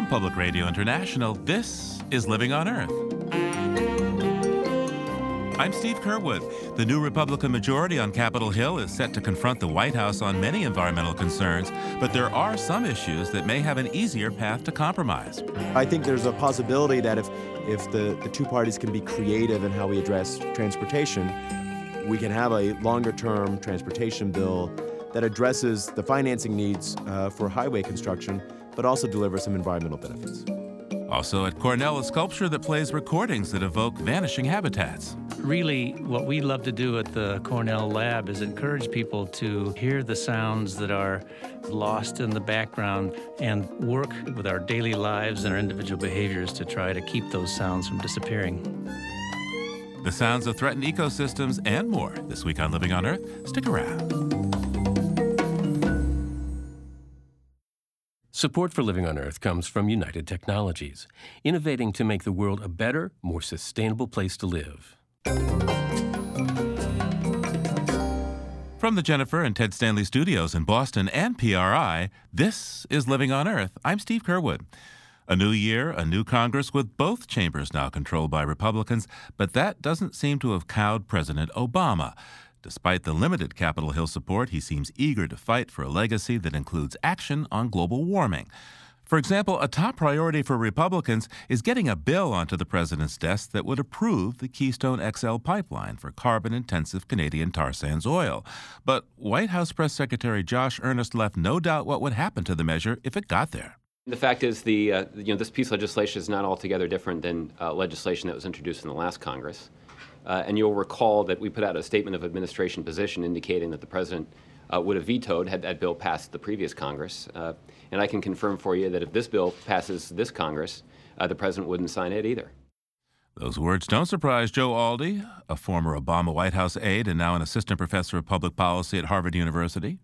From Public Radio International, this is Living on Earth. I'm Steve Curwood. The new Republican majority on Capitol Hill is set to confront the White House on many environmental concerns, but there are some issues that may have an easier path to compromise. I think there's a possibility that if, if the, the two parties can be creative in how we address transportation, we can have a longer term transportation bill that addresses the financing needs uh, for highway construction but also deliver some environmental benefits. Also at Cornell, a sculpture that plays recordings that evoke vanishing habitats. Really, what we love to do at the Cornell lab is encourage people to hear the sounds that are lost in the background and work with our daily lives and our individual behaviors to try to keep those sounds from disappearing. The sounds of threatened ecosystems and more this week on Living on Earth. Stick around. Support for Living on Earth comes from United Technologies, innovating to make the world a better, more sustainable place to live. From the Jennifer and Ted Stanley studios in Boston and PRI, this is Living on Earth. I'm Steve Curwood. A new year, a new Congress with both chambers now controlled by Republicans, but that doesn't seem to have cowed President Obama. Despite the limited Capitol Hill support, he seems eager to fight for a legacy that includes action on global warming. For example, a top priority for Republicans is getting a bill onto the president's desk that would approve the Keystone XL pipeline for carbon intensive Canadian tar sands oil. But White House Press Secretary Josh Earnest left no doubt what would happen to the measure if it got there. The fact is, the uh, you know this piece of legislation is not altogether different than uh, legislation that was introduced in the last Congress. Uh, and you'll recall that we put out a statement of administration position indicating that the president uh, would have vetoed had that bill passed the previous Congress. Uh, and I can confirm for you that if this bill passes this Congress, uh, the president wouldn't sign it either. Those words don't surprise Joe Aldy, a former Obama White House aide and now an assistant professor of public policy at Harvard University.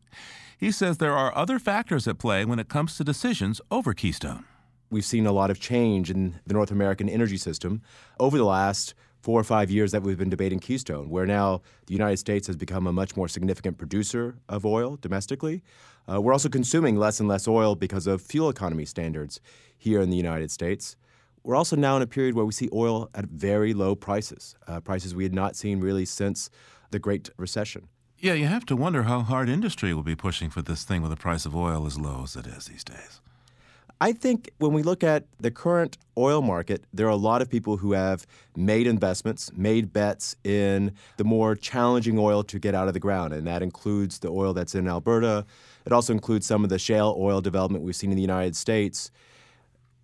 He says there are other factors at play when it comes to decisions over Keystone. We've seen a lot of change in the North American energy system over the last four or five years that we've been debating Keystone, where now the United States has become a much more significant producer of oil domestically. Uh, we're also consuming less and less oil because of fuel economy standards here in the United States. We're also now in a period where we see oil at very low prices, uh, prices we had not seen really since the Great Recession. Yeah, you have to wonder how hard industry will be pushing for this thing with the price of oil as low as it is these days. I think when we look at the current oil market, there are a lot of people who have made investments, made bets in the more challenging oil to get out of the ground. And that includes the oil that's in Alberta. It also includes some of the shale oil development we've seen in the United States.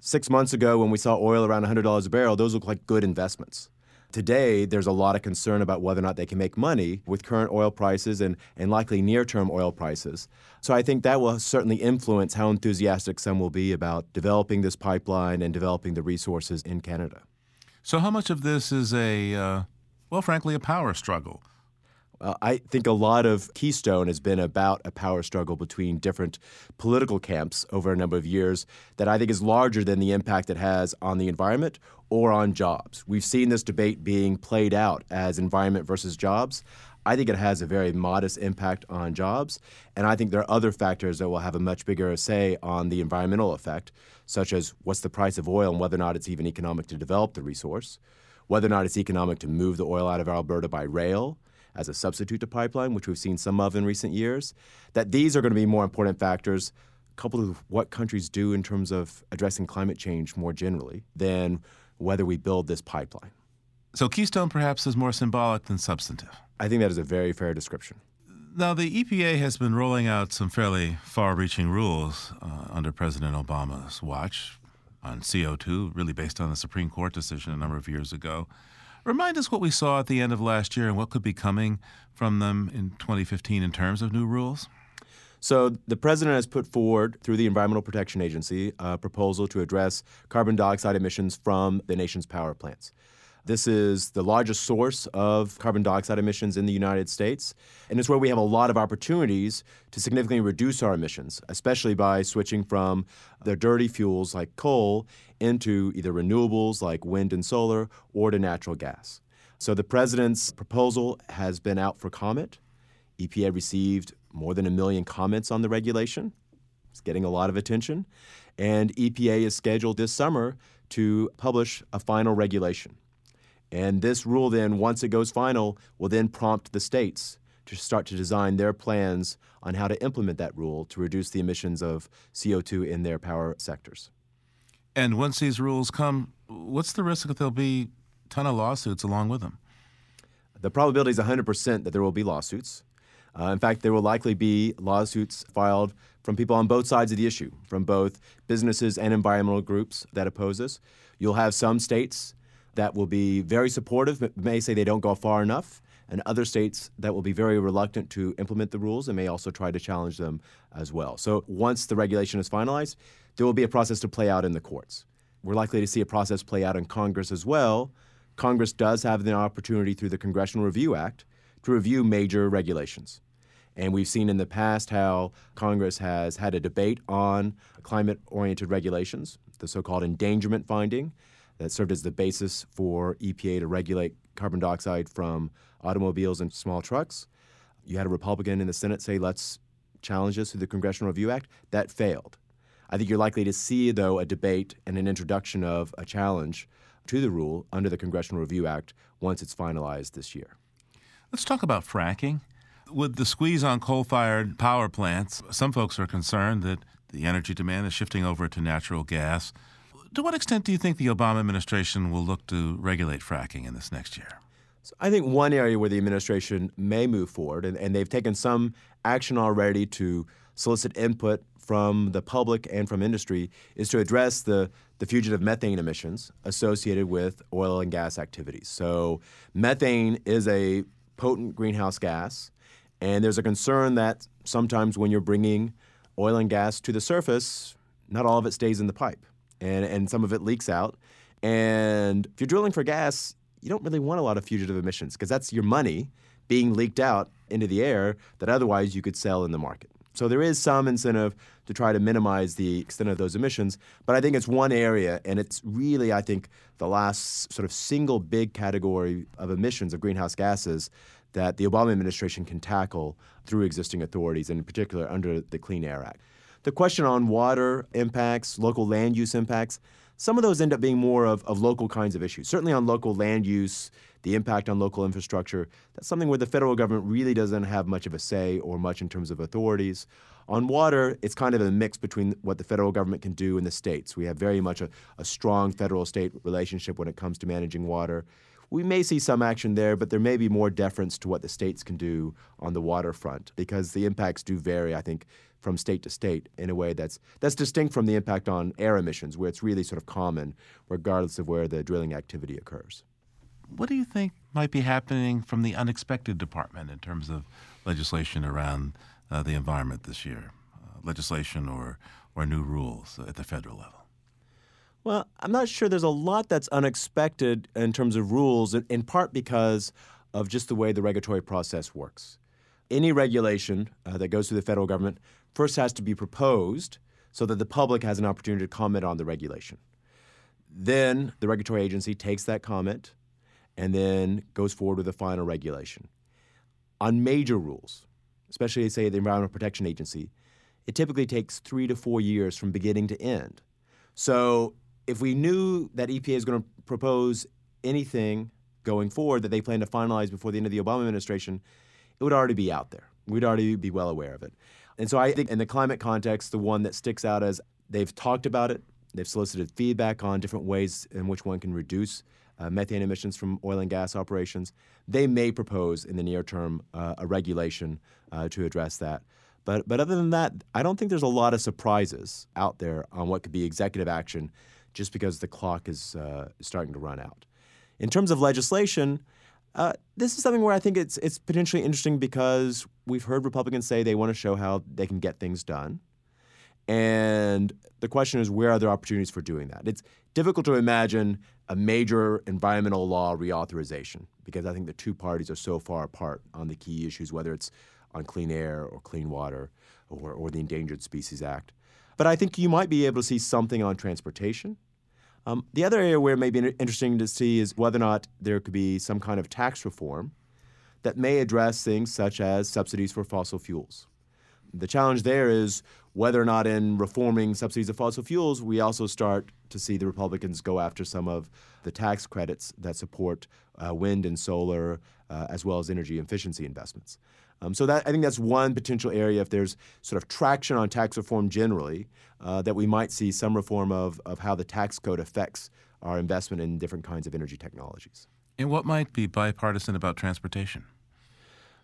Six months ago, when we saw oil around $100 a barrel, those looked like good investments. Today, there's a lot of concern about whether or not they can make money with current oil prices and, and likely near term oil prices. So I think that will certainly influence how enthusiastic some will be about developing this pipeline and developing the resources in Canada. So, how much of this is a, uh, well, frankly, a power struggle? Uh, I think a lot of Keystone has been about a power struggle between different political camps over a number of years that I think is larger than the impact it has on the environment or on jobs. We've seen this debate being played out as environment versus jobs. I think it has a very modest impact on jobs, and I think there are other factors that will have a much bigger say on the environmental effect, such as what's the price of oil and whether or not it's even economic to develop the resource, whether or not it's economic to move the oil out of Alberta by rail, as a substitute to pipeline, which we've seen some of in recent years, that these are going to be more important factors coupled with what countries do in terms of addressing climate change more generally than whether we build this pipeline. So Keystone perhaps is more symbolic than substantive. I think that is a very fair description. Now, the EPA has been rolling out some fairly far reaching rules uh, under President Obama's watch on CO2, really based on the Supreme Court decision a number of years ago. Remind us what we saw at the end of last year and what could be coming from them in 2015 in terms of new rules. So, the president has put forward, through the Environmental Protection Agency, a proposal to address carbon dioxide emissions from the nation's power plants. This is the largest source of carbon dioxide emissions in the United States, and it's where we have a lot of opportunities to significantly reduce our emissions, especially by switching from the dirty fuels like coal into either renewables like wind and solar or to natural gas. So the president's proposal has been out for comment. EPA received more than a million comments on the regulation. It's getting a lot of attention. And EPA is scheduled this summer to publish a final regulation. And this rule, then, once it goes final, will then prompt the states to start to design their plans on how to implement that rule to reduce the emissions of CO2 in their power sectors. And once these rules come, what's the risk that there'll be a ton of lawsuits along with them? The probability is 100% that there will be lawsuits. Uh, in fact, there will likely be lawsuits filed from people on both sides of the issue, from both businesses and environmental groups that oppose us. You'll have some states that will be very supportive, but may say they don't go far enough, and other states that will be very reluctant to implement the rules and may also try to challenge them as well. So once the regulation is finalized, there will be a process to play out in the courts. We're likely to see a process play out in Congress as well. Congress does have the opportunity through the Congressional Review Act to review major regulations. And we've seen in the past how Congress has had a debate on climate oriented regulations, the so called endangerment finding that served as the basis for EPA to regulate carbon dioxide from automobiles and small trucks. You had a Republican in the Senate say, let's challenge this through the Congressional Review Act. That failed. I think you're likely to see, though, a debate and an introduction of a challenge to the rule under the Congressional Review Act once it's finalized this year. Let's talk about fracking. With the squeeze on coal fired power plants, some folks are concerned that the energy demand is shifting over to natural gas. To what extent do you think the Obama administration will look to regulate fracking in this next year? So I think one area where the administration may move forward, and, and they've taken some action already to solicit input from the public and from industry, is to address the, the fugitive methane emissions associated with oil and gas activities. So, methane is a potent greenhouse gas, and there's a concern that sometimes when you're bringing oil and gas to the surface, not all of it stays in the pipe, and, and some of it leaks out. And if you're drilling for gas, you don't really want a lot of fugitive emissions because that's your money being leaked out into the air that otherwise you could sell in the market. So there is some incentive to try to minimize the extent of those emissions, but I think it's one area, and it's really, I think, the last sort of single big category of emissions of greenhouse gases that the Obama administration can tackle through existing authorities, and in particular under the Clean Air Act. The question on water impacts, local land use impacts, some of those end up being more of, of local kinds of issues. Certainly on local land use, the impact on local infrastructure, that's something where the federal government really doesn't have much of a say or much in terms of authorities. On water, it's kind of a mix between what the federal government can do and the states. We have very much a, a strong federal state relationship when it comes to managing water. We may see some action there, but there may be more deference to what the states can do on the waterfront because the impacts do vary, I think, from state to state in a way that's that's distinct from the impact on air emissions, where it's really sort of common regardless of where the drilling activity occurs. What do you think might be happening from the unexpected department in terms of legislation around uh, the environment this year? Uh, legislation or, or new rules at the federal level? Well, I'm not sure there's a lot that's unexpected in terms of rules, in part because of just the way the regulatory process works. Any regulation uh, that goes through the federal government first has to be proposed so that the public has an opportunity to comment on the regulation. Then the regulatory agency takes that comment and then goes forward with a final regulation. On major rules, especially say the Environmental Protection Agency, it typically takes three to four years from beginning to end. So if we knew that EPA is going to propose anything going forward that they plan to finalize before the end of the Obama administration, it would already be out there. We'd already be well aware of it. And so I think in the climate context, the one that sticks out as they've talked about it, they've solicited feedback on different ways in which one can reduce uh, methane emissions from oil and gas operations. They may propose in the near term uh, a regulation uh, to address that. But, but other than that, I don't think there's a lot of surprises out there on what could be executive action just because the clock is uh, starting to run out. In terms of legislation, uh, this is something where I think it's it's potentially interesting because we've heard Republicans say they want to show how they can get things done. And the question is, where are there opportunities for doing that? It's difficult to imagine a major environmental law reauthorization because I think the two parties are so far apart on the key issues, whether it's on clean air or clean water or, or the Endangered Species Act. But I think you might be able to see something on transportation. Um, the other area where it may be interesting to see is whether or not there could be some kind of tax reform that may address things such as subsidies for fossil fuels. The challenge there is whether or not in reforming subsidies of fossil fuels, we also start to see the Republicans go after some of the tax credits that support uh, wind and solar, uh, as well as energy efficiency investments. Um, so that I think that's one potential area. If there's sort of traction on tax reform generally, uh, that we might see some reform of of how the tax code affects our investment in different kinds of energy technologies. And what might be bipartisan about transportation?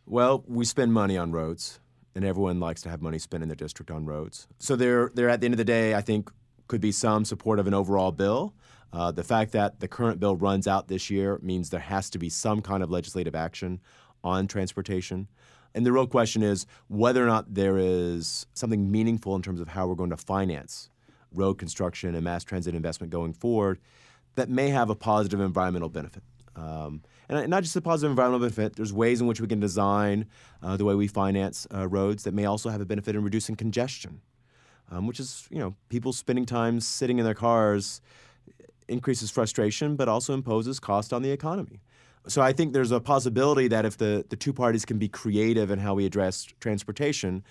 Well, we spend money on roads, and everyone likes to have money spent in their district on roads. So there, there at the end of the day, I think could be some support of an overall bill. Uh, the fact that the current bill runs out this year means there has to be some kind of legislative action on transportation. And the real question is whether or not there is something meaningful in terms of how we're going to finance road construction and mass transit investment going forward that may have a positive environmental benefit. Um, and not just a positive environmental benefit, there's ways in which we can design uh, the way we finance uh, roads that may also have a benefit in reducing congestion, um, which is, you know, people spending time sitting in their cars increases frustration, but also imposes cost on the economy. So I think there's a possibility that if the, the two parties can be creative in how we address transportation,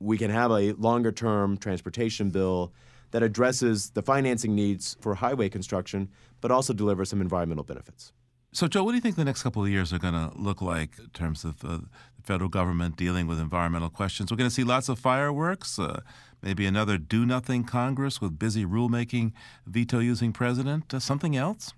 we can have a longer term transportation bill that addresses the financing needs for highway construction, but also delivers some environmental benefits. So, Joe, what do you think the next couple of years are going to look like in terms of uh, the federal government dealing with environmental questions? We're going to see lots of fireworks, uh, maybe another do nothing Congress with busy rulemaking, veto using president, uh, something else?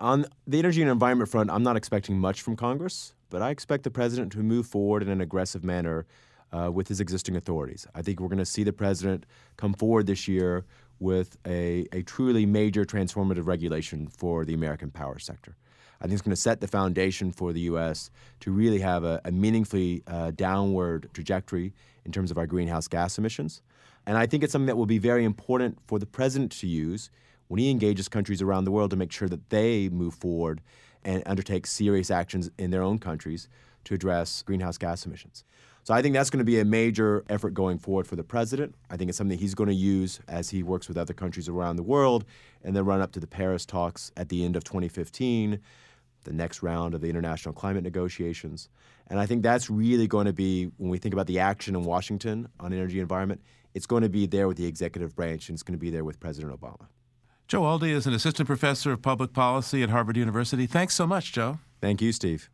On the energy and environment front, I'm not expecting much from Congress, but I expect the president to move forward in an aggressive manner uh, with his existing authorities. I think we're going to see the president come forward this year with a, a truly major transformative regulation for the American power sector. I think it's going to set the foundation for the U.S. to really have a, a meaningfully uh, downward trajectory in terms of our greenhouse gas emissions. And I think it's something that will be very important for the president to use when he engages countries around the world to make sure that they move forward and undertake serious actions in their own countries to address greenhouse gas emissions. So I think that's going to be a major effort going forward for the president. I think it's something he's going to use as he works with other countries around the world and then run up to the Paris talks at the end of 2015 the next round of the international climate negotiations. And I think that's really going to be, when we think about the action in Washington on energy environment, it's going to be there with the executive branch and it's going to be there with President Obama. Joe Aldy is an assistant professor of public policy at Harvard University. Thanks so much, Joe. Thank you, Steve.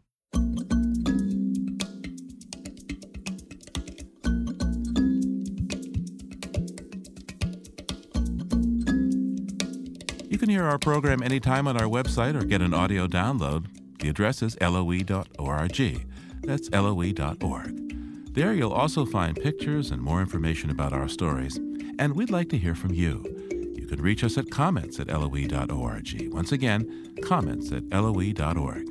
You can hear our program anytime on our website or get an audio download. The address is loe.org. That's loe.org. There you'll also find pictures and more information about our stories. And we'd like to hear from you. You can reach us at comments at loe.org. Once again, comments at loe.org.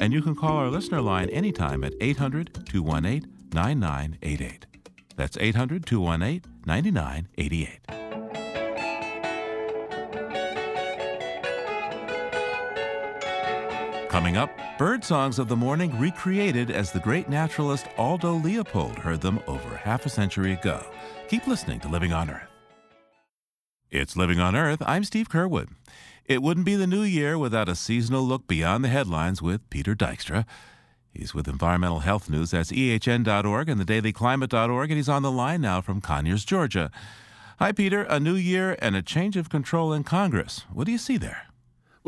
And you can call our listener line anytime at 800 218 9988. That's 800 218 9988. Coming up, bird songs of the morning recreated as the great naturalist Aldo Leopold heard them over half a century ago. Keep listening to Living on Earth. It's Living on Earth. I'm Steve Curwood. It wouldn't be the new year without a seasonal look beyond the headlines with Peter Dykstra. He's with Environmental Health News. That's ehn.org and thedailyclimate.org, and he's on the line now from Conyers, Georgia. Hi, Peter. A new year and a change of control in Congress. What do you see there?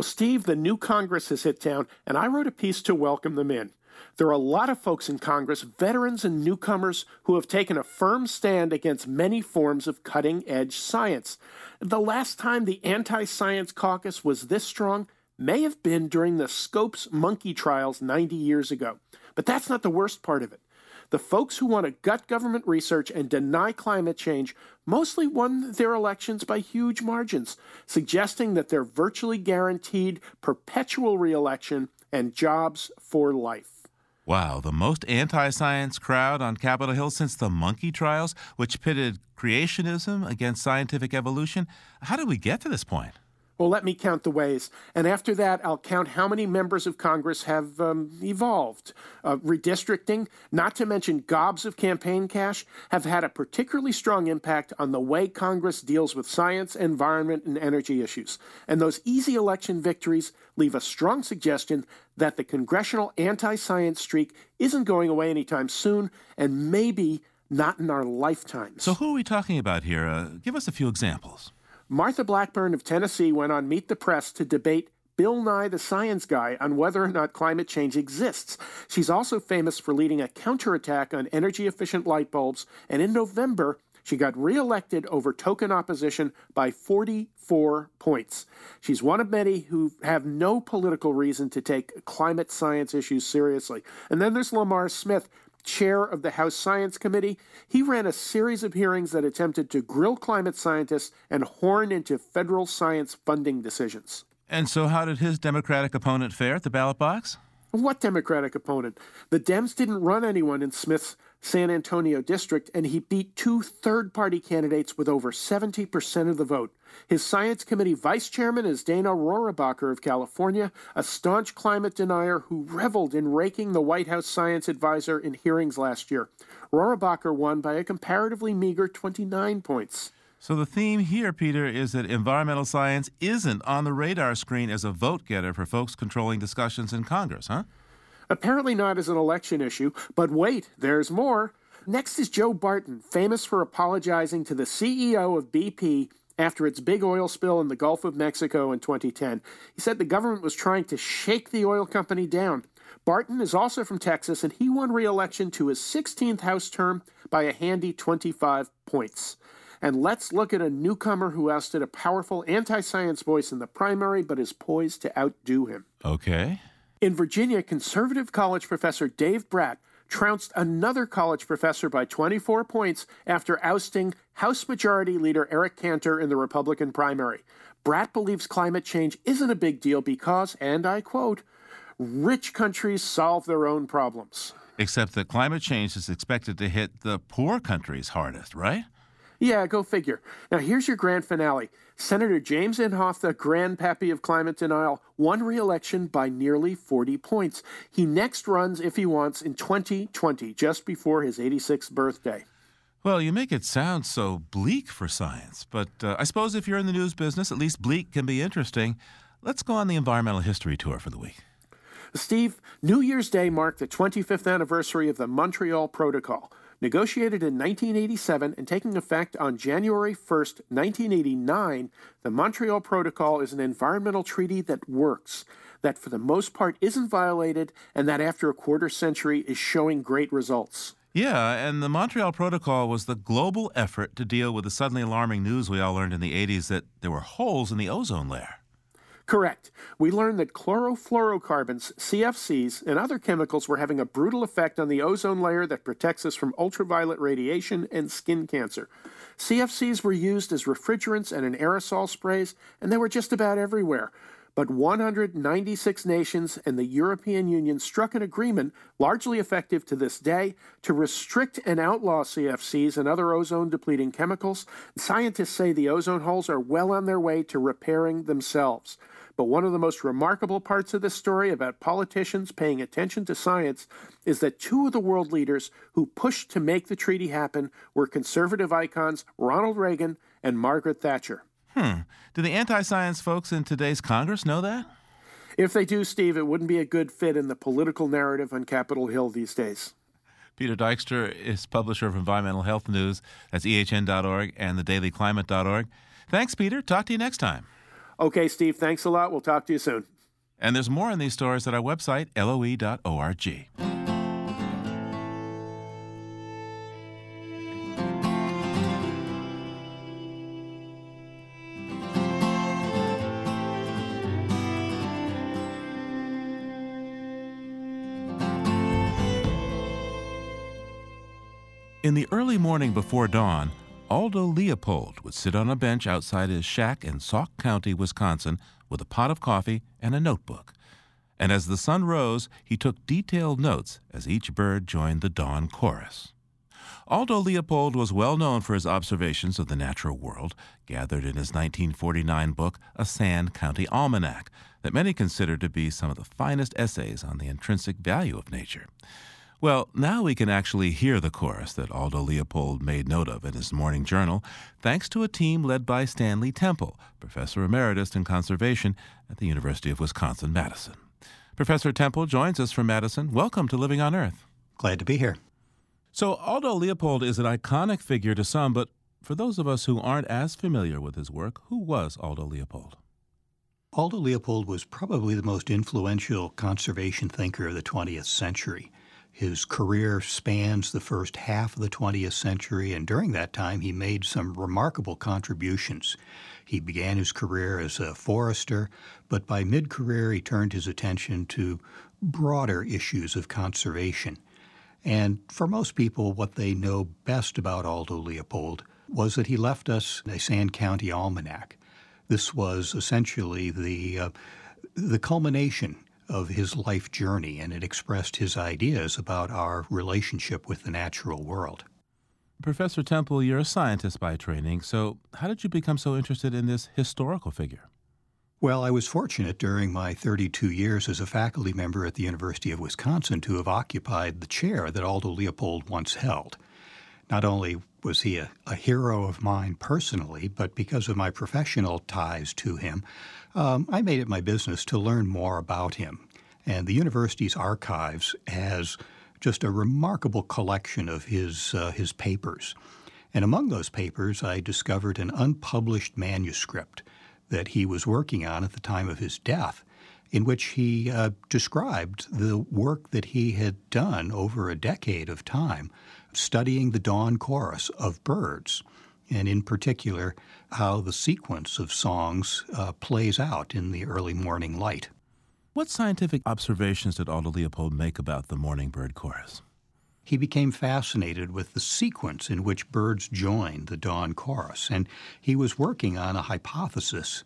Well, Steve, the new Congress has hit town, and I wrote a piece to welcome them in. There are a lot of folks in Congress, veterans and newcomers, who have taken a firm stand against many forms of cutting edge science. The last time the Anti Science Caucus was this strong may have been during the Scopes monkey trials 90 years ago. But that's not the worst part of it. The folks who want to gut government research and deny climate change mostly won their elections by huge margins, suggesting that they're virtually guaranteed perpetual reelection and jobs for life. Wow, the most anti science crowd on Capitol Hill since the monkey trials, which pitted creationism against scientific evolution. How did we get to this point? Well, let me count the ways. And after that, I'll count how many members of Congress have um, evolved. Uh, redistricting, not to mention gobs of campaign cash, have had a particularly strong impact on the way Congress deals with science, environment, and energy issues. And those easy election victories leave a strong suggestion that the congressional anti science streak isn't going away anytime soon and maybe not in our lifetimes. So, who are we talking about here? Uh, give us a few examples. Marsha Blackburn of Tennessee went on Meet the Press to debate Bill Nye the Science Guy on whether or not climate change exists. She's also famous for leading a counterattack on energy efficient light bulbs, and in November, she got reelected over token opposition by 44 points. She's one of many who have no political reason to take climate science issues seriously. And then there's Lamar Smith, chair of the House Science Committee. He ran a series of hearings that attempted to grill climate scientists and horn into federal science funding decisions. And so, how did his Democratic opponent fare at the ballot box? What Democratic opponent? The Dems didn't run anyone in Smith's San Antonio district, and he beat two third party candidates with over 70% of the vote. His science committee vice chairman is Dana Rohrabacher of California, a staunch climate denier who reveled in raking the White House science advisor in hearings last year. Rohrabacher won by a comparatively meager 29 points. So the theme here, Peter, is that environmental science isn't on the radar screen as a vote getter for folks controlling discussions in Congress, huh? Apparently not as an election issue, but wait, there's more. Next is Joe Barton, famous for apologizing to the CEO of BP after its big oil spill in the Gulf of Mexico in 2010. He said the government was trying to shake the oil company down. Barton is also from Texas, and he won re election to his 16th House term by a handy 25 points. And let's look at a newcomer who ousted a powerful anti science voice in the primary but is poised to outdo him. Okay. In Virginia, conservative college professor Dave Brat trounced another college professor by 24 points after ousting House Majority Leader Eric Cantor in the Republican primary. Brat believes climate change isn't a big deal because, and I quote, rich countries solve their own problems. Except that climate change is expected to hit the poor countries hardest, right? Yeah, go figure. Now, here's your grand finale. Senator James Inhofe, the grandpappy of climate denial, won re election by nearly 40 points. He next runs, if he wants, in 2020, just before his 86th birthday. Well, you make it sound so bleak for science, but uh, I suppose if you're in the news business, at least bleak can be interesting. Let's go on the environmental history tour for the week. Steve, New Year's Day marked the 25th anniversary of the Montreal Protocol. Negotiated in 1987 and taking effect on January 1, 1989, the Montreal Protocol is an environmental treaty that works, that for the most part isn't violated, and that after a quarter century is showing great results. Yeah, and the Montreal Protocol was the global effort to deal with the suddenly alarming news we all learned in the 80s that there were holes in the ozone layer. Correct. We learned that chlorofluorocarbons, CFCs, and other chemicals were having a brutal effect on the ozone layer that protects us from ultraviolet radiation and skin cancer. CFCs were used as refrigerants and in aerosol sprays, and they were just about everywhere. But 196 nations and the European Union struck an agreement, largely effective to this day, to restrict and outlaw CFCs and other ozone depleting chemicals. Scientists say the ozone holes are well on their way to repairing themselves. But one of the most remarkable parts of this story about politicians paying attention to science is that two of the world leaders who pushed to make the treaty happen were conservative icons Ronald Reagan and Margaret Thatcher. Hmm. Do the anti science folks in today's Congress know that? If they do, Steve, it wouldn't be a good fit in the political narrative on Capitol Hill these days. Peter Dykstra is publisher of Environmental Health News. That's ehn.org and thedailyclimate.org. Thanks, Peter. Talk to you next time. Okay, Steve, thanks a lot. We'll talk to you soon. And there's more on these stories at our website, loe.org. In the early morning before dawn, Aldo Leopold would sit on a bench outside his shack in Sauk County, Wisconsin, with a pot of coffee and a notebook. And as the sun rose, he took detailed notes as each bird joined the dawn chorus. Aldo Leopold was well known for his observations of the natural world, gathered in his 1949 book, A Sand County Almanac, that many consider to be some of the finest essays on the intrinsic value of nature. Well, now we can actually hear the chorus that Aldo Leopold made note of in his morning journal, thanks to a team led by Stanley Temple, professor emeritus in conservation at the University of Wisconsin Madison. Professor Temple joins us from Madison. Welcome to Living on Earth. Glad to be here. So, Aldo Leopold is an iconic figure to some, but for those of us who aren't as familiar with his work, who was Aldo Leopold? Aldo Leopold was probably the most influential conservation thinker of the 20th century. His career spans the first half of the 20th century, and during that time, he made some remarkable contributions. He began his career as a forester, but by mid career, he turned his attention to broader issues of conservation. And for most people, what they know best about Aldo Leopold was that he left us a Sand County Almanac. This was essentially the, uh, the culmination of his life journey, and it expressed his ideas about our relationship with the natural world. Professor Temple, you're a scientist by training, so how did you become so interested in this historical figure? Well, I was fortunate during my 32 years as a faculty member at the University of Wisconsin to have occupied the chair that Aldo Leopold once held. Not only was he a, a hero of mine personally, but because of my professional ties to him, um, I made it my business to learn more about him. And the university's archives has just a remarkable collection of his, uh, his papers. And among those papers, I discovered an unpublished manuscript that he was working on at the time of his death, in which he uh, described the work that he had done over a decade of time studying the dawn chorus of birds, and in particular, how the sequence of songs uh, plays out in the early morning light. What scientific observations did Aldo Leopold make about the morning bird chorus? He became fascinated with the sequence in which birds join the dawn chorus, and he was working on a hypothesis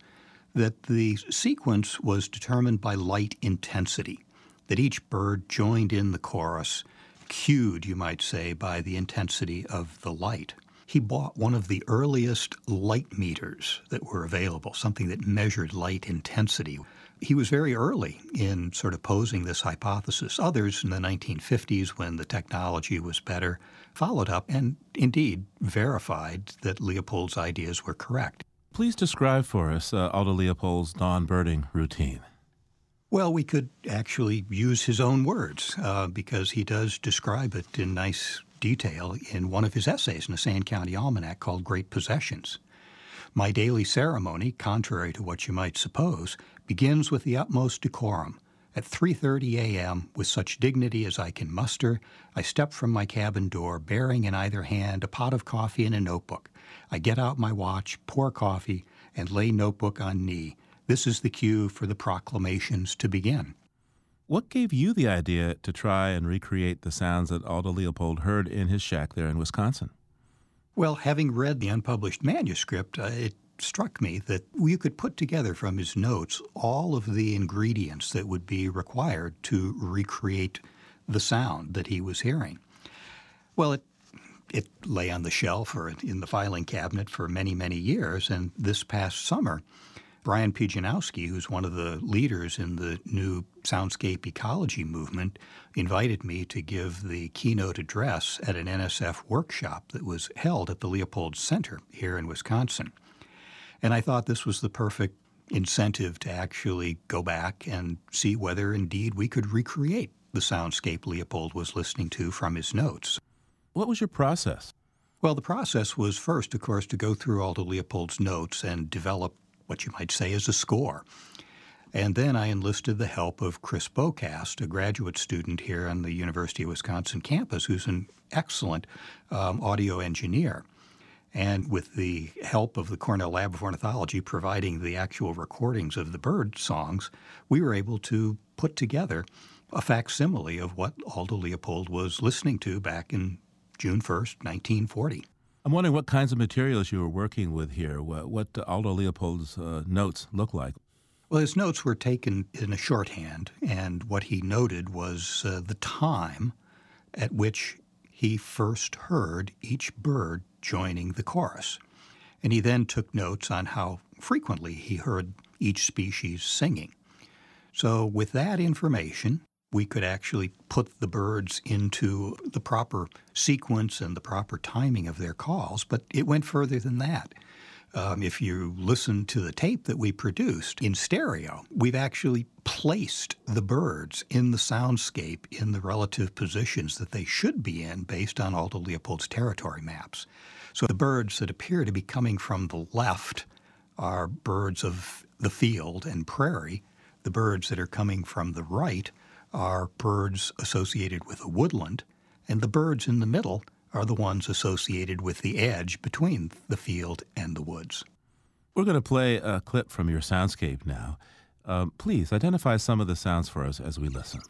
that the sequence was determined by light intensity, that each bird joined in the chorus cued, you might say, by the intensity of the light. He bought one of the earliest light meters that were available, something that measured light intensity. He was very early in sort of posing this hypothesis. Others in the 1950s, when the technology was better, followed up and indeed verified that Leopold's ideas were correct. Please describe for us uh, Aldo Leopold's dawn birding routine. Well, we could actually use his own words uh, because he does describe it in nice detail in one of his essays in the Sand County Almanac called Great Possessions. My daily ceremony, contrary to what you might suppose, begins with the utmost decorum. At 3:30 a.m., with such dignity as I can muster, I step from my cabin door bearing in either hand a pot of coffee and a notebook. I get out my watch, pour coffee, and lay notebook on knee. This is the cue for the proclamations to begin. What gave you the idea to try and recreate the sounds that Aldo Leopold heard in his shack there in Wisconsin? Well, having read the unpublished manuscript, uh, it struck me that you could put together from his notes all of the ingredients that would be required to recreate the sound that he was hearing. Well, it it lay on the shelf or in the filing cabinet for many, many years, and this past summer, Bryan Pijanowski, who's one of the leaders in the new soundscape ecology movement, invited me to give the keynote address at an NSF workshop that was held at the Leopold Center here in Wisconsin. And I thought this was the perfect incentive to actually go back and see whether indeed we could recreate the soundscape Leopold was listening to from his notes. What was your process? Well, the process was first, of course, to go through Aldo Leopold's notes and develop what you might say is a score. And then I enlisted the help of Chris Bocast, a graduate student here on the University of Wisconsin campus, who's an excellent um, audio engineer. And with the help of the Cornell Lab of Ornithology providing the actual recordings of the bird songs, we were able to put together a facsimile of what Aldo Leopold was listening to back in June 1st, 1940. I'm wondering what kinds of materials you were working with here, what, what Aldo Leopold's uh, notes look like. Well, his notes were taken in a shorthand, and what he noted was uh, the time at which he first heard each bird joining the chorus. And he then took notes on how frequently he heard each species singing. So, with that information, we could actually put the birds into the proper sequence and the proper timing of their calls, but it went further than that. Um, if you listen to the tape that we produced in stereo, we've actually placed the birds in the soundscape in the relative positions that they should be in based on Aldo Leopold's territory maps. So the birds that appear to be coming from the left are birds of the field and prairie. The birds that are coming from the right are birds associated with a woodland. And the birds in the middle are the ones associated with the edge between the field and the woods. We're going to play a clip from your soundscape now. Uh, please identify some of the sounds for us as we listen.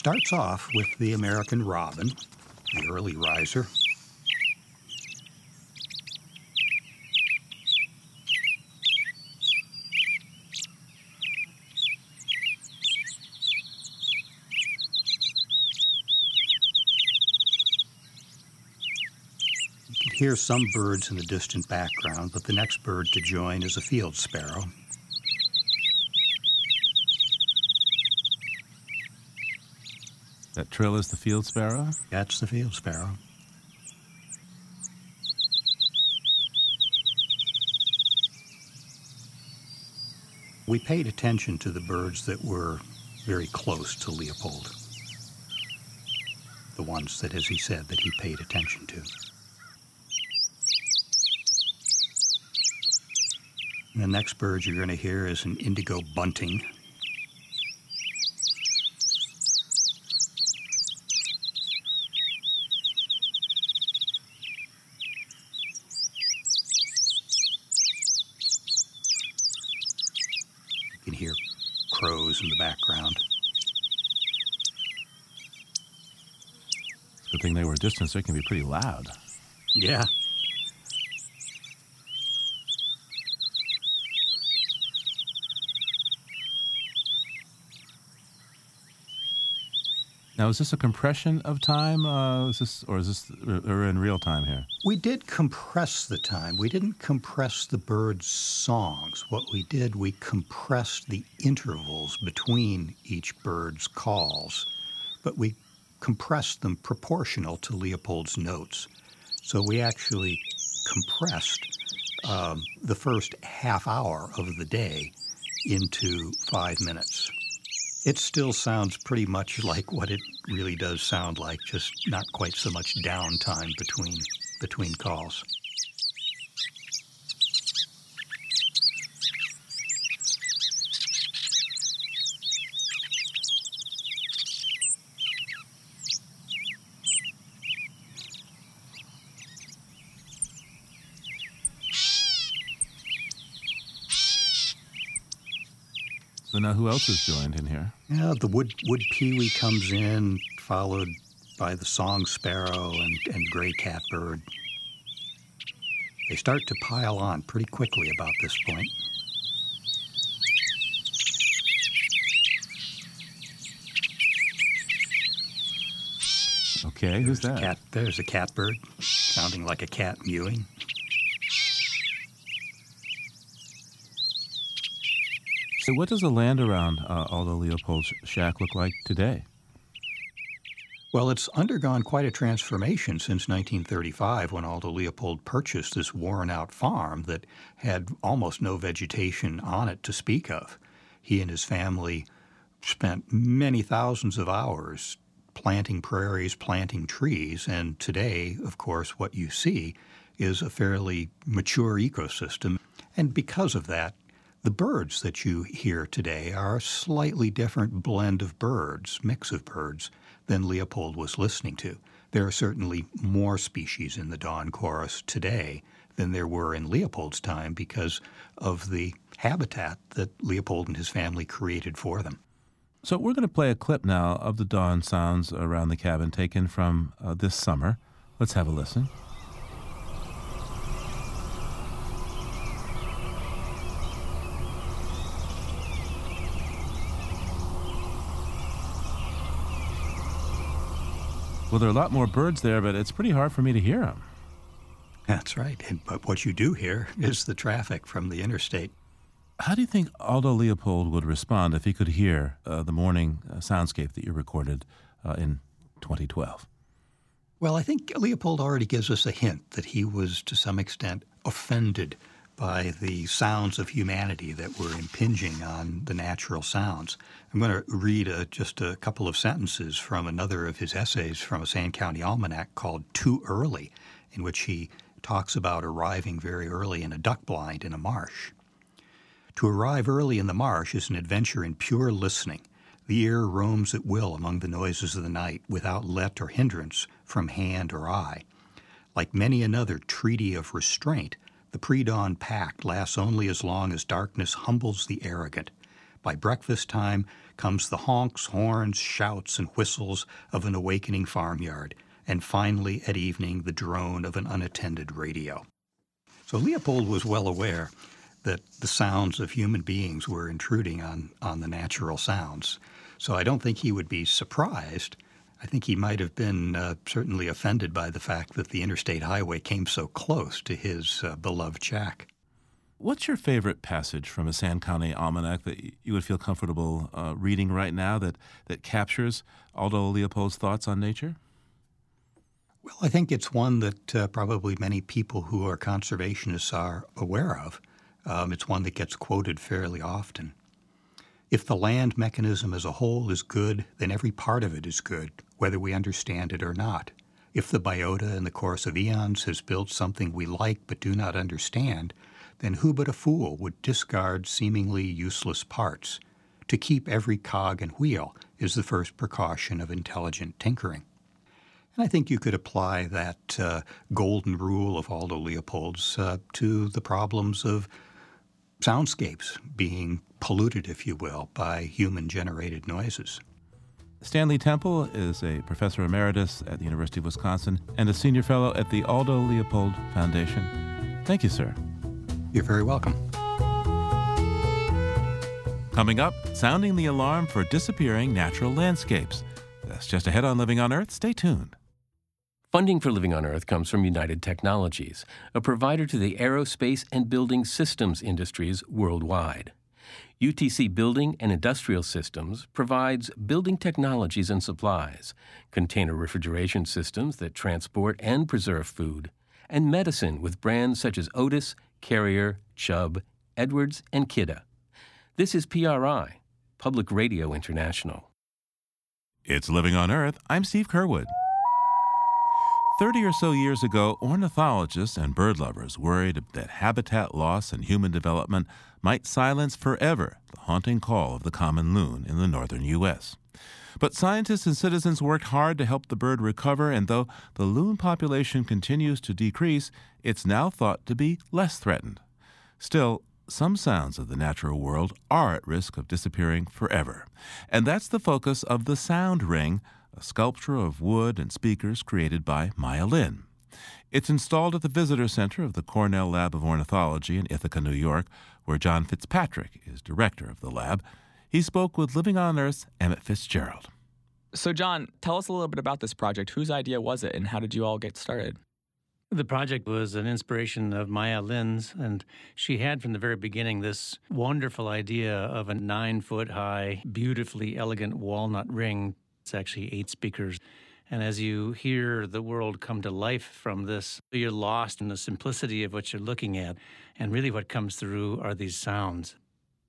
starts off with the American robin, the early riser, hear some birds in the distant background, but the next bird to join is a field sparrow. That trill is the field sparrow? That's the field sparrow. We paid attention to the birds that were very close to Leopold. The ones that, as he said, that he paid attention to. The next bird you're going to hear is an indigo bunting. You can hear crows in the background. Good thing they were distant, so it can be pretty loud. Yeah. Now, is this a compression of time? Uh, is this, or is this or in real time here? We did compress the time. We didn't compress the birds' songs. What we did, we compressed the intervals between each bird's calls, but we compressed them proportional to Leopold's notes. So we actually compressed um, the first half hour of the day into five minutes. It still sounds pretty much like what it really does sound like, just not quite so much downtime between between calls. Now who else is joined in here? Yeah, the wood wood pewee comes in, followed by the song sparrow and, and gray catbird. They start to pile on pretty quickly about this point. Okay, who's There's a that? Cat, there's a catbird, sounding like a cat mewing. So, what does the land around uh, Aldo Leopold's shack look like today? Well, it's undergone quite a transformation since 1935 when Aldo Leopold purchased this worn out farm that had almost no vegetation on it to speak of. He and his family spent many thousands of hours planting prairies, planting trees, and today, of course, what you see is a fairly mature ecosystem. And because of that, the birds that you hear today are a slightly different blend of birds, mix of birds, than Leopold was listening to. There are certainly more species in the dawn chorus today than there were in Leopold's time because of the habitat that Leopold and his family created for them. So, we're going to play a clip now of the dawn sounds around the cabin taken from uh, this summer. Let's have a listen. Well, there are a lot more birds there, but it's pretty hard for me to hear them. That's right. And, but what you do hear is the traffic from the interstate. How do you think Aldo Leopold would respond if he could hear uh, the morning uh, soundscape that you recorded uh, in 2012? Well, I think Leopold already gives us a hint that he was, to some extent, offended by the sounds of humanity that were impinging on the natural sounds. I'm going to read a, just a couple of sentences from another of his essays from a Sand County Almanac called Too Early, in which he talks about arriving very early in a duck blind in a marsh. To arrive early in the marsh is an adventure in pure listening. The ear roams at will among the noises of the night without let or hindrance from hand or eye. Like many another treaty of restraint, the pre dawn pact lasts only as long as darkness humbles the arrogant. By breakfast time comes the honks, horns, shouts, and whistles of an awakening farmyard, and finally at evening the drone of an unattended radio. So Leopold was well aware that the sounds of human beings were intruding on, on the natural sounds. So I don't think he would be surprised. I think he might have been uh, certainly offended by the fact that the interstate highway came so close to his uh, beloved shack. What's your favorite passage from a Sand County almanac that you would feel comfortable uh, reading right now that, that captures Aldo Leopold's thoughts on nature? Well, I think it's one that uh, probably many people who are conservationists are aware of. Um, it's one that gets quoted fairly often. If the land mechanism as a whole is good, then every part of it is good, whether we understand it or not. If the biota in the course of eons has built something we like but do not understand, then who but a fool would discard seemingly useless parts? To keep every cog and wheel is the first precaution of intelligent tinkering. And I think you could apply that uh, golden rule of Aldo Leopold's uh, to the problems of soundscapes being polluted, if you will, by human generated noises. Stanley Temple is a professor emeritus at the University of Wisconsin and a senior fellow at the Aldo Leopold Foundation. Thank you, sir. You're very welcome. Coming up, sounding the alarm for disappearing natural landscapes. That's just ahead on Living on Earth. Stay tuned. Funding for Living on Earth comes from United Technologies, a provider to the aerospace and building systems industries worldwide. UTC Building and Industrial Systems provides building technologies and supplies, container refrigeration systems that transport and preserve food, and medicine with brands such as Otis, Carrier, Chubb, Edwards, and Kidde. This is PRI, Public Radio International. It's Living on Earth. I'm Steve Curwood. 30 or so years ago, ornithologists and bird lovers worried that habitat loss and human development might silence forever the haunting call of the common loon in the northern U.S. But scientists and citizens worked hard to help the bird recover, and though the loon population continues to decrease, it's now thought to be less threatened. Still, some sounds of the natural world are at risk of disappearing forever. And that's the focus of the Sound Ring a sculpture of wood and speakers created by Maya Lin. It's installed at the Visitor Center of the Cornell Lab of Ornithology in Ithaca, New York, where John Fitzpatrick is director of the lab. He spoke with Living on Earth's Emmett Fitzgerald. So, John, tell us a little bit about this project. Whose idea was it, and how did you all get started? The project was an inspiration of Maya Lin's, and she had from the very beginning this wonderful idea of a nine foot high, beautifully elegant walnut ring it's actually eight speakers. And as you hear the world come to life from this, you're lost in the simplicity of what you're looking at. And really, what comes through are these sounds.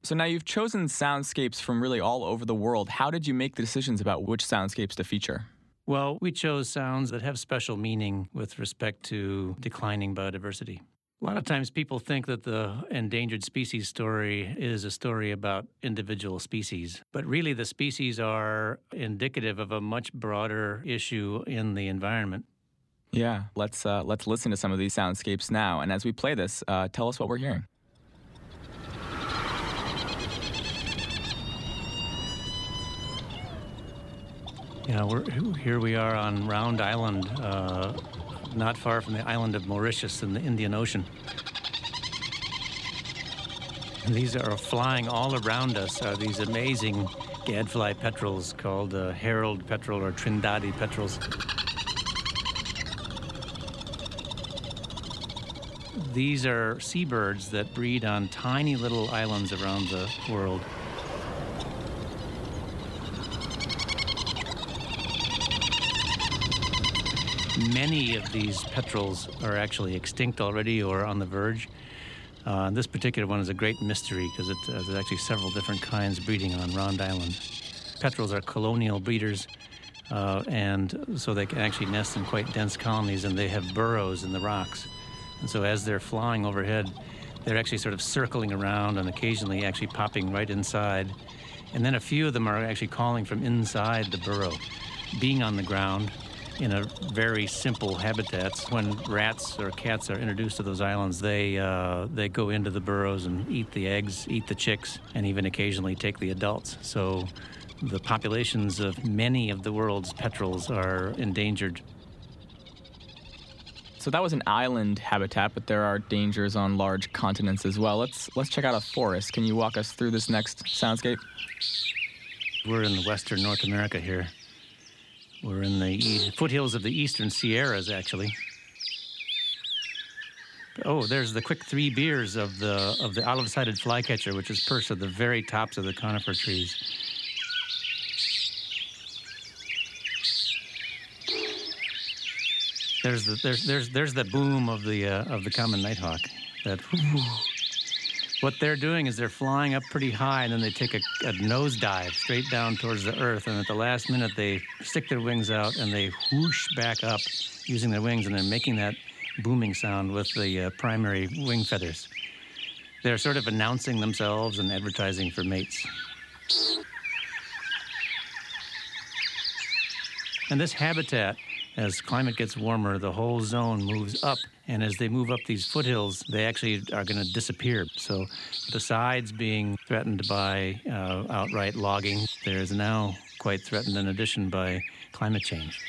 So now you've chosen soundscapes from really all over the world. How did you make the decisions about which soundscapes to feature? Well, we chose sounds that have special meaning with respect to declining biodiversity. A lot of times people think that the endangered species story is a story about individual species, but really the species are indicative of a much broader issue in the environment. Yeah, let's uh, let's listen to some of these soundscapes now. And as we play this, uh, tell us what we're hearing. Yeah, we're, here we are on Round Island, uh, not far from the island of Mauritius in the Indian Ocean. And these are flying all around us are these amazing gadfly petrels called uh, Herald petrel or Trindade petrels. These are seabirds that breed on tiny little islands around the world. Many of these petrels are actually extinct already or on the verge. Uh, this particular one is a great mystery because uh, there's actually several different kinds breeding on Round Island. Petrels are colonial breeders, uh, and so they can actually nest in quite dense colonies, and they have burrows in the rocks. And so as they're flying overhead, they're actually sort of circling around and occasionally actually popping right inside. And then a few of them are actually calling from inside the burrow, being on the ground in a very simple habitats. When rats or cats are introduced to those islands, they uh, they go into the burrows and eat the eggs, eat the chicks, and even occasionally take the adults. So the populations of many of the world's petrels are endangered. So that was an island habitat, but there are dangers on large continents as well. Let's let's check out a forest. Can you walk us through this next soundscape? We're in western North America here. We're in the foothills of the eastern Sierras, actually. Oh, there's the quick three beers of the of the olive-sided flycatcher, which is perched at the very tops of the conifer trees. There's the there's there's there's the boom of the uh, of the common nighthawk. That what they're doing is they're flying up pretty high and then they take a, a nosedive straight down towards the earth. And at the last minute, they stick their wings out and they whoosh back up using their wings and they're making that booming sound with the uh, primary wing feathers. They're sort of announcing themselves and advertising for mates. And this habitat as climate gets warmer, the whole zone moves up. And as they move up these foothills, they actually are going to disappear. So, besides being threatened by uh, outright logging, there is now quite threatened in addition by climate change.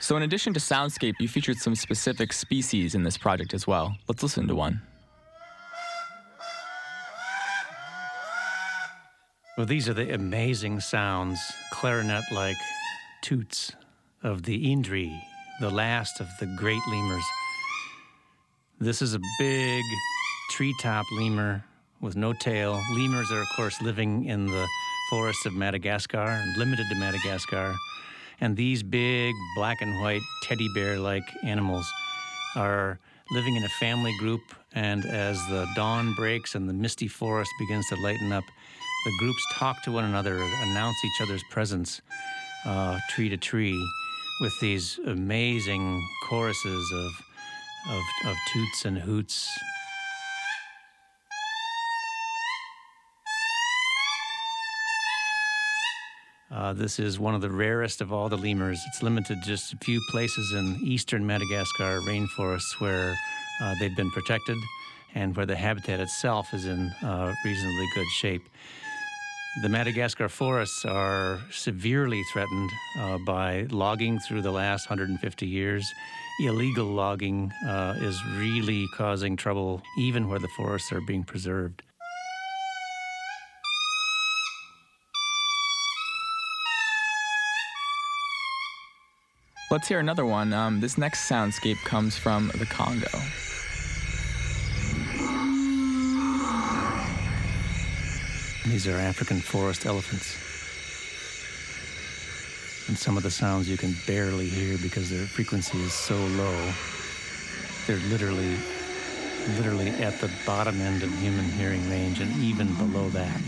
So, in addition to soundscape, you featured some specific species in this project as well. Let's listen to one. Well, these are the amazing sounds, clarinet like toots of the Indri, the last of the great lemurs. This is a big treetop lemur with no tail. Lemurs are, of course, living in the forests of Madagascar, limited to Madagascar. And these big black and white teddy bear like animals are living in a family group. And as the dawn breaks and the misty forest begins to lighten up, the groups talk to one another, announce each other's presence uh, tree to tree with these amazing choruses of, of, of toots and hoots. Uh, this is one of the rarest of all the lemurs. It's limited to just a few places in eastern Madagascar rainforests where uh, they've been protected and where the habitat itself is in uh, reasonably good shape. The Madagascar forests are severely threatened uh, by logging through the last 150 years. Illegal logging uh, is really causing trouble, even where the forests are being preserved. Let's hear another one. Um, this next soundscape comes from the Congo. These are African forest elephants. And some of the sounds you can barely hear because their frequency is so low. They're literally, literally at the bottom end of human hearing range and even below that.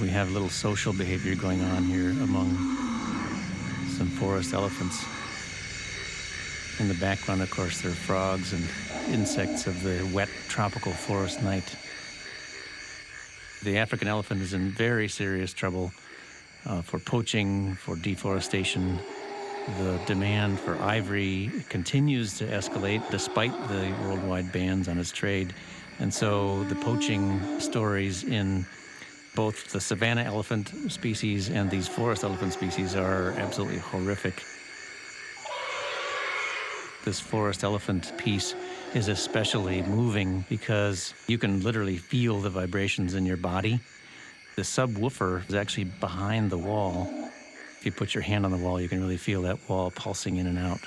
We have little social behavior going on here among some forest elephants. In the background, of course, there are frogs and insects of the wet tropical forest night. The African elephant is in very serious trouble uh, for poaching, for deforestation. The demand for ivory continues to escalate despite the worldwide bans on its trade. And so the poaching stories in both the savanna elephant species and these forest elephant species are absolutely horrific this forest elephant piece is especially moving because you can literally feel the vibrations in your body The subwoofer is actually behind the wall. If you put your hand on the wall, you can really feel that wall pulsing in and out.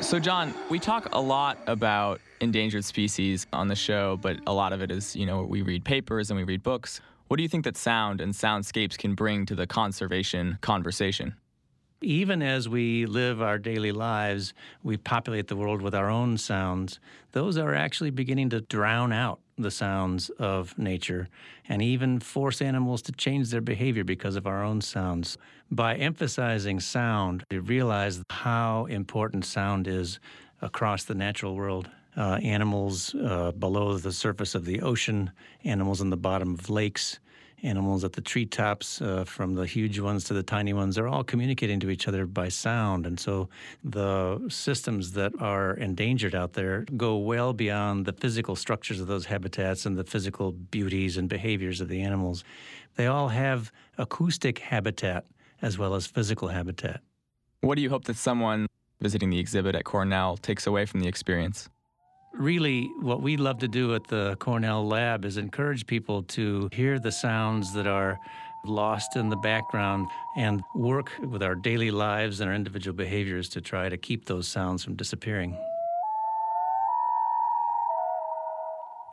So, John, we talk a lot about endangered species on the show, but a lot of it is, you know, we read papers and we read books. What do you think that sound and soundscapes can bring to the conservation conversation? Even as we live our daily lives, we populate the world with our own sounds. Those are actually beginning to drown out the sounds of nature and even force animals to change their behavior because of our own sounds. By emphasizing sound, we realize how important sound is across the natural world. Uh, animals uh, below the surface of the ocean, animals in the bottom of lakes, animals at the treetops, uh, from the huge ones to the tiny ones. They're all communicating to each other by sound. And so the systems that are endangered out there go well beyond the physical structures of those habitats and the physical beauties and behaviors of the animals. They all have acoustic habitat as well as physical habitat. What do you hope that someone visiting the exhibit at Cornell takes away from the experience? Really what we love to do at the Cornell lab is encourage people to hear the sounds that are lost in the background and work with our daily lives and our individual behaviors to try to keep those sounds from disappearing.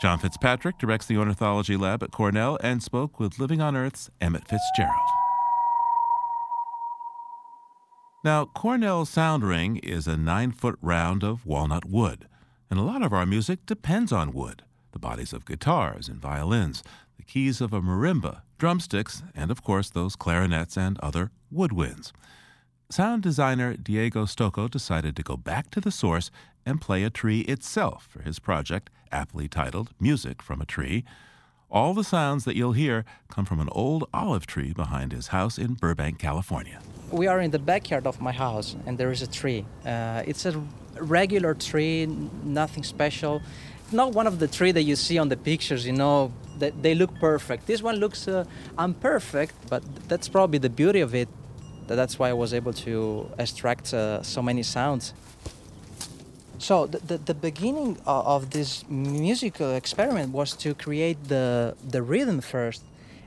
John Fitzpatrick directs the Ornithology Lab at Cornell and spoke with Living on Earth's Emmett Fitzgerald. Now, Cornell's sound ring is a nine foot round of walnut wood. And a lot of our music depends on wood the bodies of guitars and violins, the keys of a marimba, drumsticks, and of course those clarinets and other woodwinds. Sound designer Diego Stocco decided to go back to the source and play a tree itself for his project, aptly titled Music from a Tree. All the sounds that you'll hear come from an old olive tree behind his house in Burbank, California. We are in the backyard of my house, and there is a tree. Uh, it's a regular tree, nothing special. Not one of the tree that you see on the pictures, you know, that they look perfect. This one looks uh, imperfect, but that's probably the beauty of it. That's why I was able to extract uh, so many sounds. So the, the, the, beginning of this musical experiment was to create the, the rhythm first.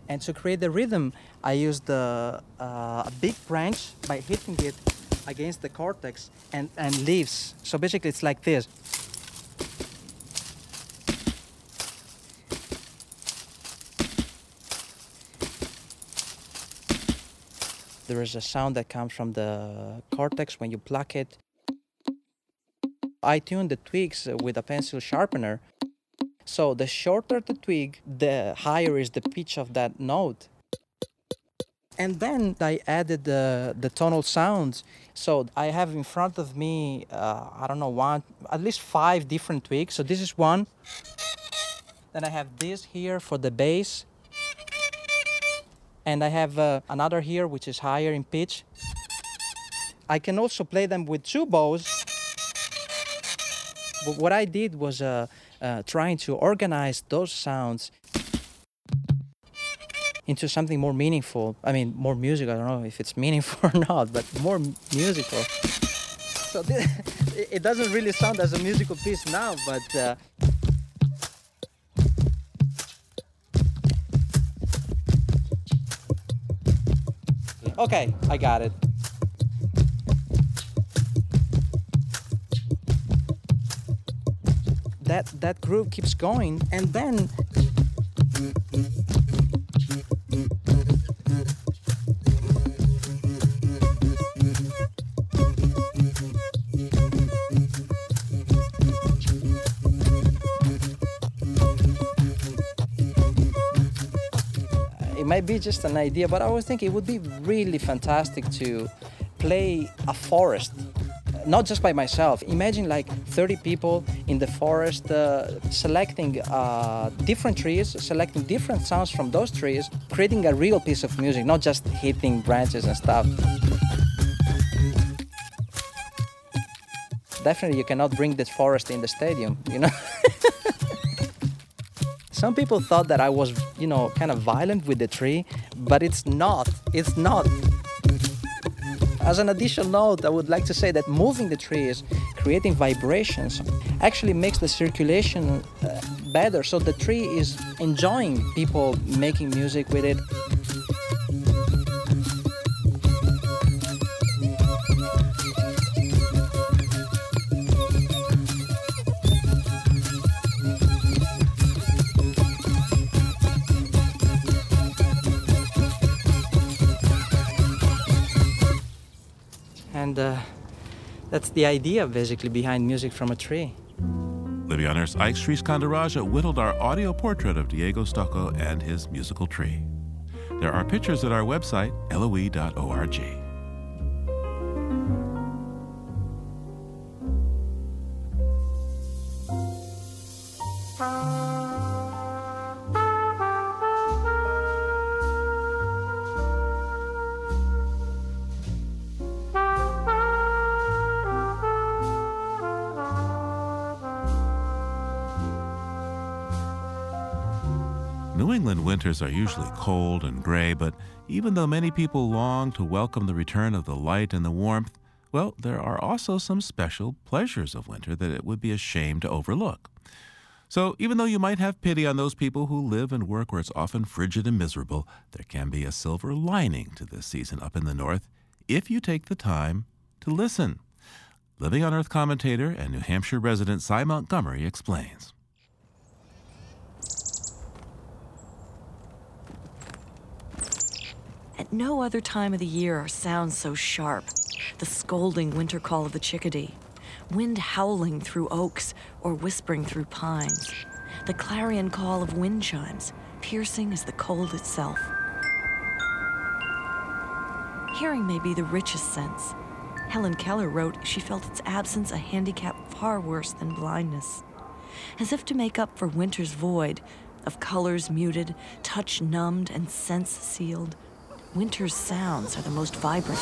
And to create the rhythm, I used uh, a big branch by hitting it against the cortex and, and leaves. So basically it's like this. There is a sound that comes from the cortex when you pluck it. I tune the twigs with a pencil sharpener. So the shorter the twig, the higher is the pitch of that note and then I added the, the tonal sounds. So I have in front of me, uh, I don't know, one, at least five different twigs. So this is one. Then I have this here for the bass. And I have uh, another here, which is higher in pitch. I can also play them with two bows. But what I did was uh, uh trying to organize those sounds into something more meaningful. I mean, more music. I don't know if it's meaningful or not, but more musical. So this, it doesn't really sound as a musical piece now, but. Uh, okay, I got it. That that groove keeps going, and then might be just an idea, but I was thinking it would be really fantastic to play a forest not just by myself. Imagine like 30 people in the forest uh, selecting uh, different trees, selecting different sounds from those trees, creating a real piece of music, not just hitting branches and stuff. Definitely, you cannot bring this forest in the stadium, you know. Some people thought that I was, you know, kind of violent with the tree, but it's not. It's not. As an additional note, I would like to say that moving the trees, creating vibrations, actually makes the circulation uh, better. So the tree is enjoying people making music with it. That's the idea basically behind music from a tree. Living on Earth's Ike whittled our audio portrait of Diego Stocco and his musical tree. There are pictures at our website, loe.org. Are usually cold and gray, but even though many people long to welcome the return of the light and the warmth, well, there are also some special pleasures of winter that it would be a shame to overlook. So, even though you might have pity on those people who live and work where it's often frigid and miserable, there can be a silver lining to this season up in the north if you take the time to listen. Living on Earth commentator and New Hampshire resident Sy Montgomery explains. At no other time of the year are sounds so sharp. The scolding winter call of the chickadee, wind howling through oaks or whispering through pines, the clarion call of wind chimes, piercing as the cold itself. Hearing may be the richest sense. Helen Keller wrote she felt its absence a handicap far worse than blindness. As if to make up for winter's void, of colors muted, touch numbed, and sense sealed, winter's sounds are the most vibrant.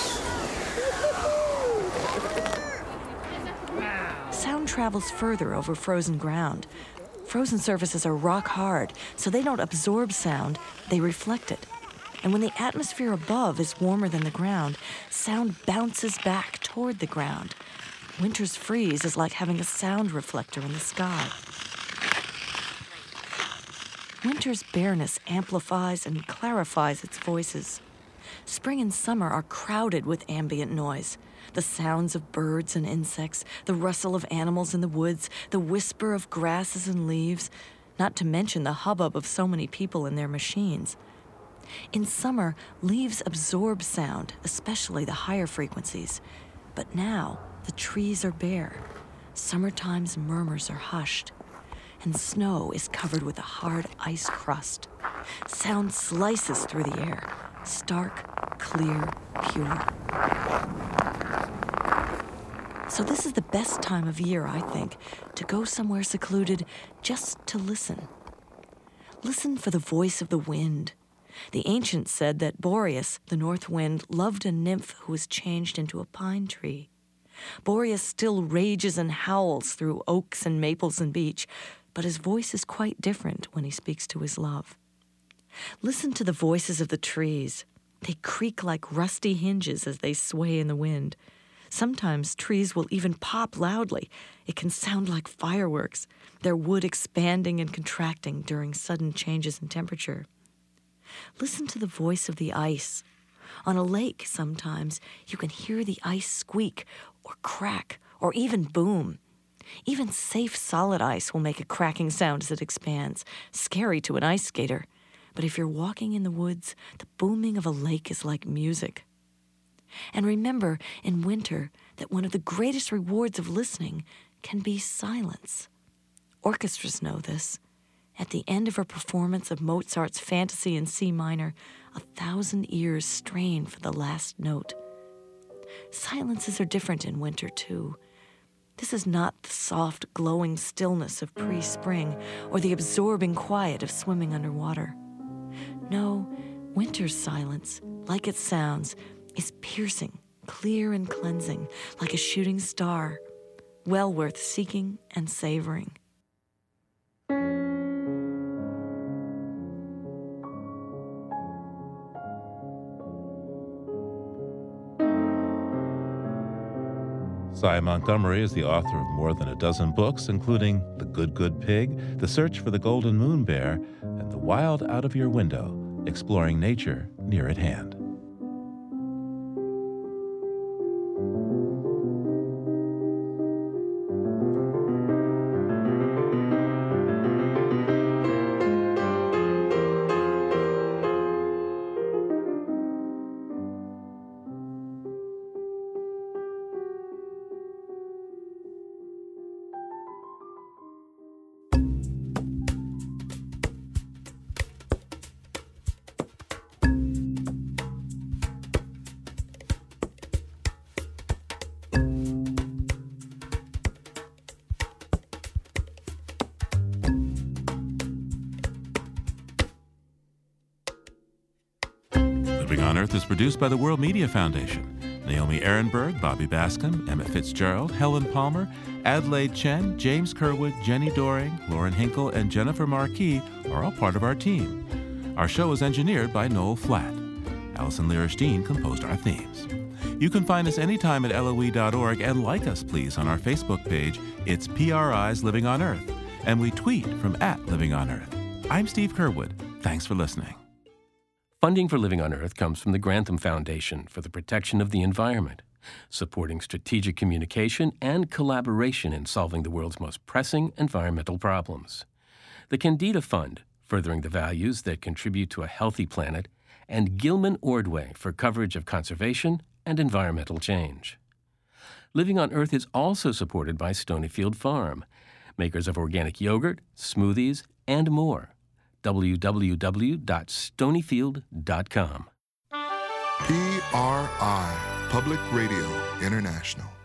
Sound travels further over frozen ground. Frozen surfaces are rock hard, so they don't absorb sound, they reflect it. And when the atmosphere above is warmer than the ground, sound bounces back toward the ground. Winter's freeze is like having a sound reflector in the sky. Winter's bareness amplifies and clarifies its voices. Spring and summer are crowded with ambient noise. The sounds of birds and insects, the rustle of animals in the woods, the whisper of grasses and leaves, not to mention the hubbub of so many people and their machines. In summer, leaves absorb sound, especially the higher frequencies. But now, the trees are bare. Summertime's murmurs are hushed, and snow is covered with a hard ice crust. Sound slices through the air, stark, clear, pure. So, this is the best time of year, I think, to go somewhere secluded just to listen. Listen for the voice of the wind. The ancients said that Boreas, the north wind, loved a nymph who was changed into a pine tree. Boreas still rages and howls through oaks and maples and beech, but his voice is quite different when he speaks to his love. Listen to the voices of the trees. They creak like rusty hinges as they sway in the wind. Sometimes trees will even pop loudly. It can sound like fireworks, their wood expanding and contracting during sudden changes in temperature. Listen to the voice of the ice. On a lake, sometimes, you can hear the ice squeak or crack or even boom. Even safe solid ice will make a cracking sound as it expands, scary to an ice skater. But if you're walking in the woods, the booming of a lake is like music. And remember in winter that one of the greatest rewards of listening can be silence. Orchestras know this. At the end of a performance of Mozart's Fantasy in C minor, a thousand ears strain for the last note. Silences are different in winter, too. This is not the soft, glowing stillness of pre spring or the absorbing quiet of swimming underwater. No, winter's silence, like it sounds, is piercing, clear, and cleansing, like a shooting star, well worth seeking and savoring. Sy Montgomery is the author of more than a dozen books, including The Good Good Pig, The Search for the Golden Moon Bear, and The Wild Out of Your Window, exploring nature near at hand. Produced by the World Media Foundation. Naomi Arenberg, Bobby Bascomb, Emmett Fitzgerald, Helen Palmer, Adelaide Chen, James Curwood, Jenni Doering, Lauren Hinkel, and Jennifer Marquis are all part of our team. Our show is engineered by Noel Flatt. Allison Lirish Dean composed our themes. You can find us anytime at loe.org and like us, please, on our Facebook page. It's PRI's Living on Earth, and we tweet from at Living on Earth. I'm Steve Curwood. Thanks for listening. Funding for Living on Earth comes from the Grantham Foundation for the Protection of the Environment, supporting strategic communication and collaboration in solving the world's most pressing environmental problems. The Kendeda Fund, furthering the values that contribute to a healthy planet, and Gilman Ordway for coverage of conservation and environmental change. Living on Earth is also supported by Stonyfield Farm, makers of organic yogurt, smoothies, and more www.stonyfield.com. PRI, Public Radio International.